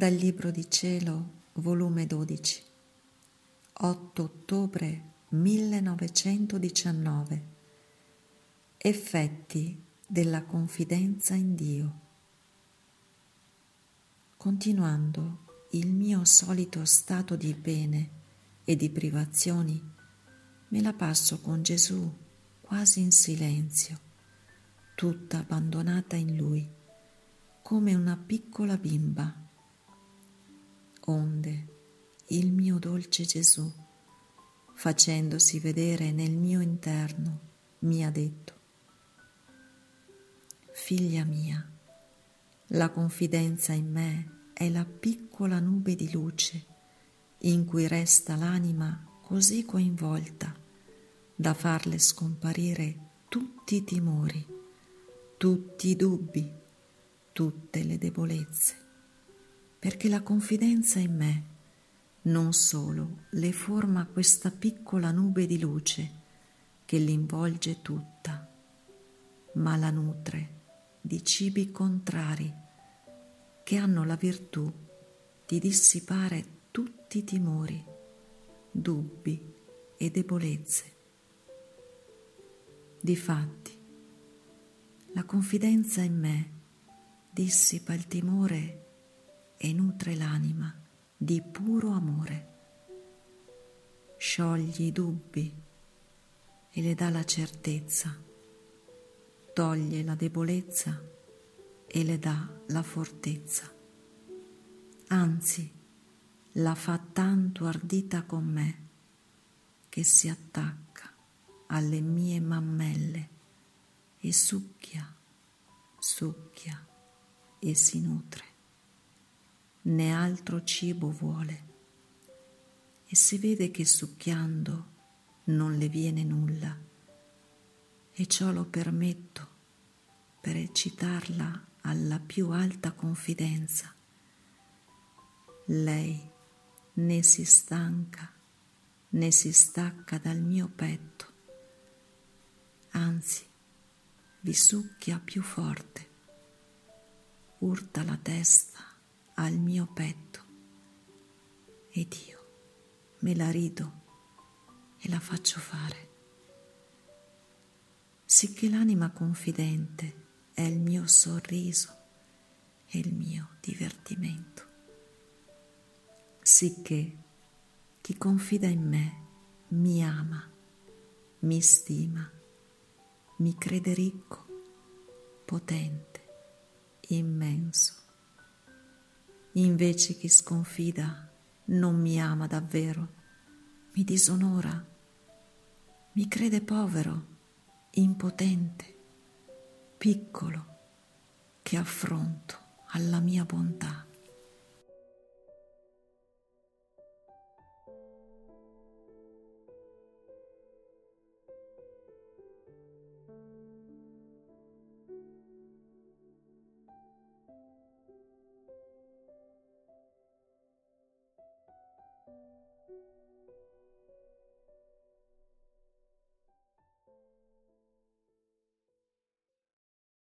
Dal Libro di Cielo, volume 12, 8 ottobre 1919. Effetti della confidenza in Dio. Continuando il mio solito stato di pene e di privazioni, me la passo con Gesù quasi in silenzio, tutta abbandonata in Lui, come una piccola bimba Onde il mio dolce Gesù, facendosi vedere nel mio interno, mi ha detto, Figlia mia, la confidenza in me è la piccola nube di luce in cui resta l'anima così coinvolta da farle scomparire tutti i timori, tutti i dubbi, tutte le debolezze perché la confidenza in me non solo le forma questa piccola nube di luce che l'involge tutta, ma la nutre di cibi contrari che hanno la virtù di dissipare tutti i timori, dubbi e debolezze. Difatti, la confidenza in me dissipa il timore e nutre l'anima di puro amore. Scioglie i dubbi e le dà la certezza, toglie la debolezza e le dà la fortezza. Anzi, la fa tanto ardita con me che si attacca alle mie mammelle e succhia, succhia e si nutre né altro cibo vuole. E se vede che succhiando non le viene nulla. E ciò lo permetto per eccitarla alla più alta confidenza. Lei né si stanca né si stacca dal mio petto, anzi vi succhia più forte, urta la testa al mio petto ed io me la rido e la faccio fare. Sicché l'anima confidente è il mio sorriso e il mio divertimento. Sicché chi confida in me mi ama, mi stima, mi crede ricco, potente, immenso Invece chi sconfida non mi ama davvero, mi disonora, mi crede povero, impotente, piccolo, che affronto alla mia bontà.